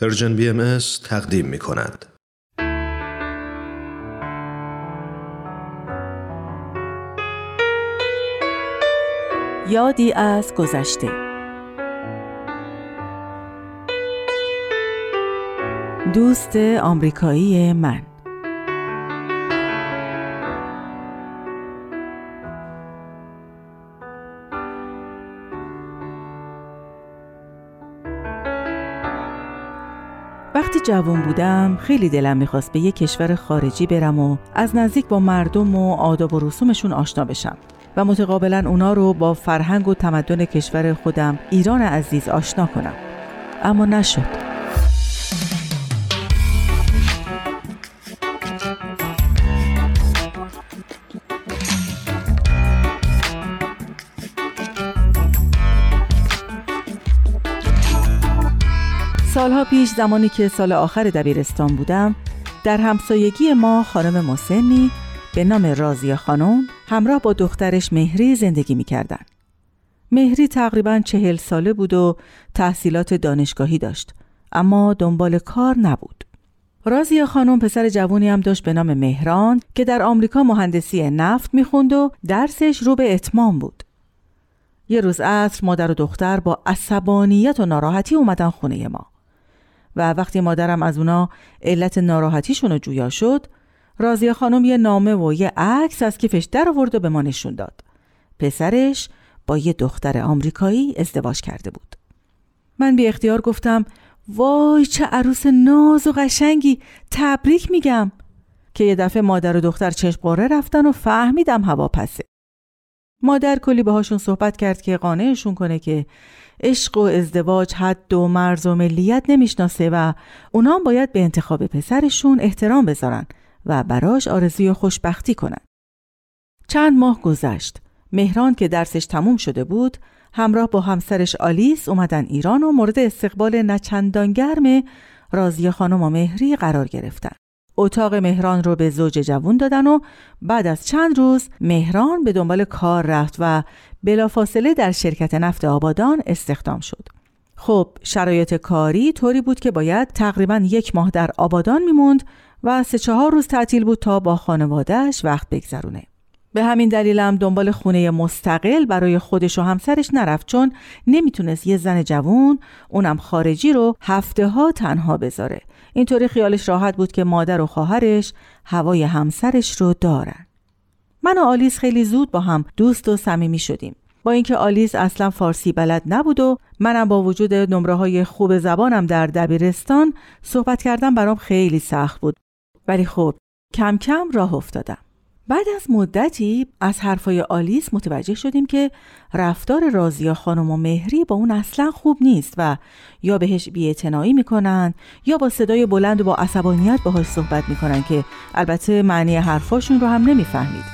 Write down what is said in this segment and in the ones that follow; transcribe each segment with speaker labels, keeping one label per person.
Speaker 1: پرژن بی ام تقدیم می کند.
Speaker 2: یادی از گذشته دوست آمریکایی من وقتی جوان بودم خیلی دلم می‌خواست به یک کشور خارجی برم و از نزدیک با مردم و آداب و رسومشون آشنا بشم و متقابلا اونا رو با فرهنگ و تمدن کشور خودم ایران عزیز آشنا کنم. اما نشد. سالها پیش زمانی که سال آخر دبیرستان بودم در همسایگی ما خانم مسنی به نام رازی خانم همراه با دخترش مهری زندگی می کردن. مهری تقریبا چهل ساله بود و تحصیلات دانشگاهی داشت اما دنبال کار نبود. رازی خانم پسر جوونی هم داشت به نام مهران که در آمریکا مهندسی نفت می‌خوند و درسش رو به اتمام بود. یه روز عصر مادر و دختر با عصبانیت و ناراحتی اومدن خونه ما. و وقتی مادرم از اونا علت ناراحتیشون رو جویا شد رازی خانم یه نامه و یه عکس از کیفش در آورد و به ما نشون داد. پسرش با یه دختر آمریکایی ازدواج کرده بود. من بی اختیار گفتم وای چه عروس ناز و قشنگی تبریک میگم. که یه دفعه مادر و دختر چشم قاره رفتن و فهمیدم هوا پسه. مادر کلی باهاشون صحبت کرد که قانعشون کنه که عشق و ازدواج حد و مرز و ملیت نمی‌شناسه و اونا باید به انتخاب پسرشون احترام بذارن و براش آرزوی خوشبختی کنن. چند ماه گذشت. مهران که درسش تموم شده بود همراه با همسرش آلیس اومدن ایران و مورد استقبال نچندان گرم رازی خانم و مهری قرار گرفتن. اتاق مهران رو به زوج جوون دادن و بعد از چند روز مهران به دنبال کار رفت و بلافاصله در شرکت نفت آبادان استخدام شد. خب شرایط کاری طوری بود که باید تقریبا یک ماه در آبادان میموند و سه چهار روز تعطیل بود تا با خانوادهش وقت بگذرونه. به همین دلیلم دنبال خونه مستقل برای خودش و همسرش نرفت چون نمی‌تونست یه زن جوون اونم خارجی رو هفته ها تنها بذاره. اینطوری خیالش راحت بود که مادر و خواهرش هوای همسرش رو دارن. من و آلیس خیلی زود با هم دوست و صمیمی شدیم. با اینکه آلیس اصلا فارسی بلد نبود و منم با وجود نمره های خوب زبانم در دبیرستان صحبت کردم برام خیلی سخت بود. ولی خب کم کم راه افتادم. بعد از مدتی از حرفای آلیس متوجه شدیم که رفتار رازیا خانم و مهری با اون اصلا خوب نیست و یا بهش بیاعتنایی می‌کنن یا با صدای بلند و با عصبانیت باهاش صحبت می‌کنن که البته معنی حرفاشون رو هم نمی‌فهمید.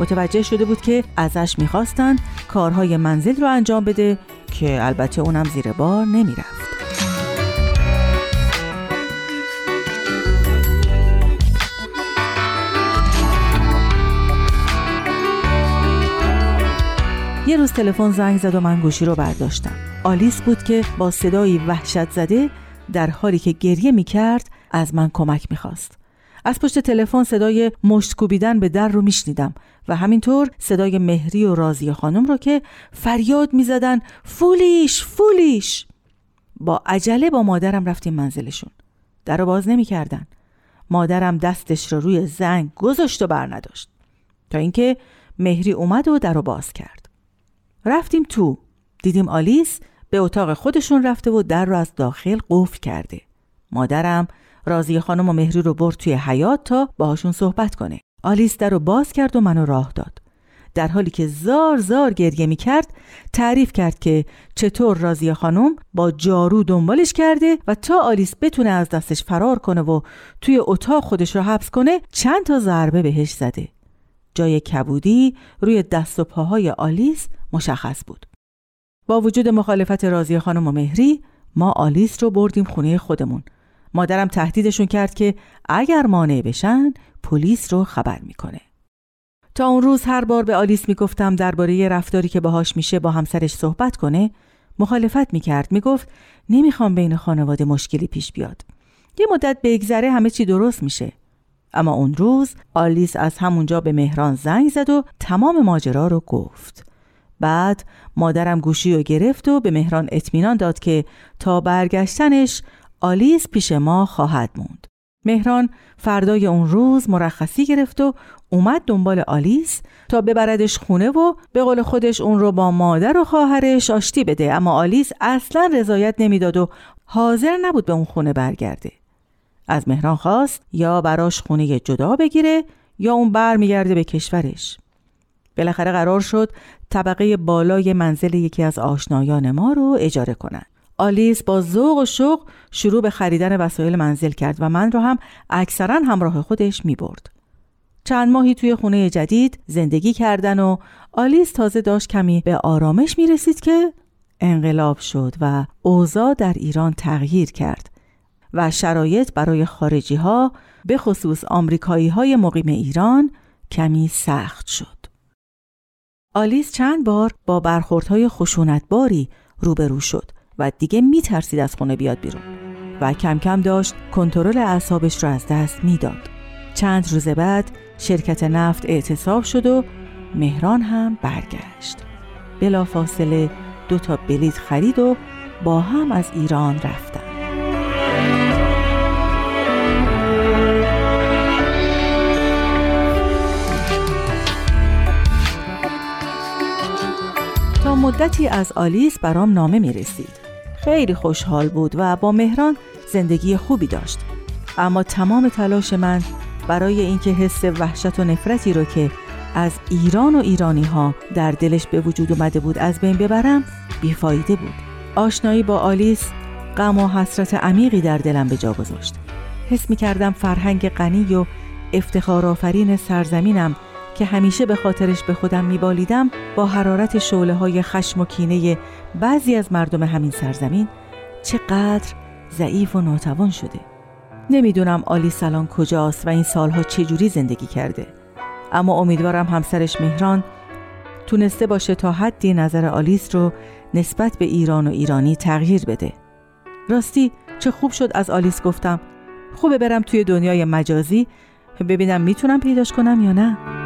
Speaker 2: متوجه شده بود که ازش می‌خواستن کارهای منزل رو انجام بده که البته اونم زیر بار نمی‌رفت. یه روز تلفن زنگ زد و من گوشی رو برداشتم. آلیس بود که با صدایی وحشت زده در حالی که گریه می کرد از من کمک می خواست. از پشت تلفن صدای مشت کوبیدن به در رو میشنیدم و همینطور صدای مهری و رازی خانم رو که فریاد می‌زدن فولیش فولیش! با عجله با مادرم رفتیم منزلشون. در رو باز نمی‌کردن. مادرم دستش رو روی زنگ گذاشت و بر نداشت تا اینکه مهری اومد و در رو باز کرد. رفتیم تو. دیدیم آلیس به اتاق خودشون رفته و در رو از داخل قفل کرده. مادرم رازی خانم و مهری رو برد توی حیات تا باهاشون صحبت کنه. آلیس در رو باز کرد و منو راه داد. در حالی که زار زار گریه می کرد تعریف کرد که چطور رازی خانم با جارو دنبالش کرده و تا آلیس بتونه از دستش فرار کنه و توی اتاق خودش رو حبس کنه چند تا ضربه بهش زده. جای کبودی روی دست و پاهای آلیس مشخص بود. با وجود مخالفت راضی خانم و مهری ما آلیس رو بردیم خونه خودمون. مادرم تهدیدشون کرد که اگر مانع بشن پلیس رو خبر می‌کنه. تا اون روز هر بار به آلیس می‌گفتم درباره رفتاری که باهاش میشه با همسرش صحبت کنه مخالفت می‌کرد می‌گفت نمی‌خوام بین خانواده مشکلی پیش بیاد یه مدت بگذره همه چی درست میشه اما اون روز آلیس از همونجا به مهران زنگ زد و تمام ماجرا رو گفت بعد مادرم گوشی رو گرفت و به مهران اطمینان داد که تا برگشتنش آلیس پیش ما خواهد موند. مهران فردای اون روز مرخصی گرفت و اومد دنبال آلیس تا ببردش خونه و به قول خودش اون رو با مادر و خواهرش آشتی بده. اما آلیس اصلا رضایت نمی‌داد و حاضر نبود به اون خونه برگرده. از مهران خواست یا براش خونه جدا بگیره یا اون برمیگرده به کشورش. بالاخره قرار شد طبقه بالای منزل یکی از آشنایان ما رو اجاره کنند. آلیس با ذوق و شوق شروع به خریدن وسایل منزل کرد و من رو هم اکثرا همراه خودش می برد. چند ماهی توی خونه جدید زندگی کردن و آلیس تازه داشت کمی به آرامش می رسید که انقلاب شد و اوضاع در ایران تغییر کرد و شرایط برای خارجی ها به خصوص آمریکایی های مقیم ایران کمی سخت شد. آلیس چند بار با برخوردهای خشونتباری روبرو شد و دیگه میترسید از خونه بیاد بیرون و کم کم داشت کنترل اعصابش را از دست می‌داد. چند روز بعد شرکت نفت اعتصاب شد و مهران هم برگشت. بلافاصله دو تا بلیت خرید و با هم از ایران رفتن. مدتی از آلیس برام نامه می رسید. خیلی خوشحال بود و با مهران زندگی خوبی داشت. اما تمام تلاش من برای اینکه حس وحشت و نفرتی رو که از ایران و ایرانی ها در دلش به وجود اومده بود از بین ببرم بیفایده بود. آشنایی با آلیس غم و حسرت عمیقی در دلم به جا گذاشت. حس می کردم فرهنگ غنی و افتخارآفرین سرزمینم که همیشه به خاطرش به خودم میبالیدم با حرارت شعله های خشم و کینه بعضی از مردم همین سرزمین چقدر ضعیف و ناتوان شده. نمی‌دونم آلی سلان کجاست و این سالها چجوری زندگی کرده. اما امیدوارم همسرش مهران تونسته باشه تا حدی نظر آلیس رو نسبت به ایران و ایرانی تغییر بده. راستی چه خوب شد از آلیس گفتم. خوبه برم توی دنیای مجازی ببینم می‌تونم پیداش کنم یا نه.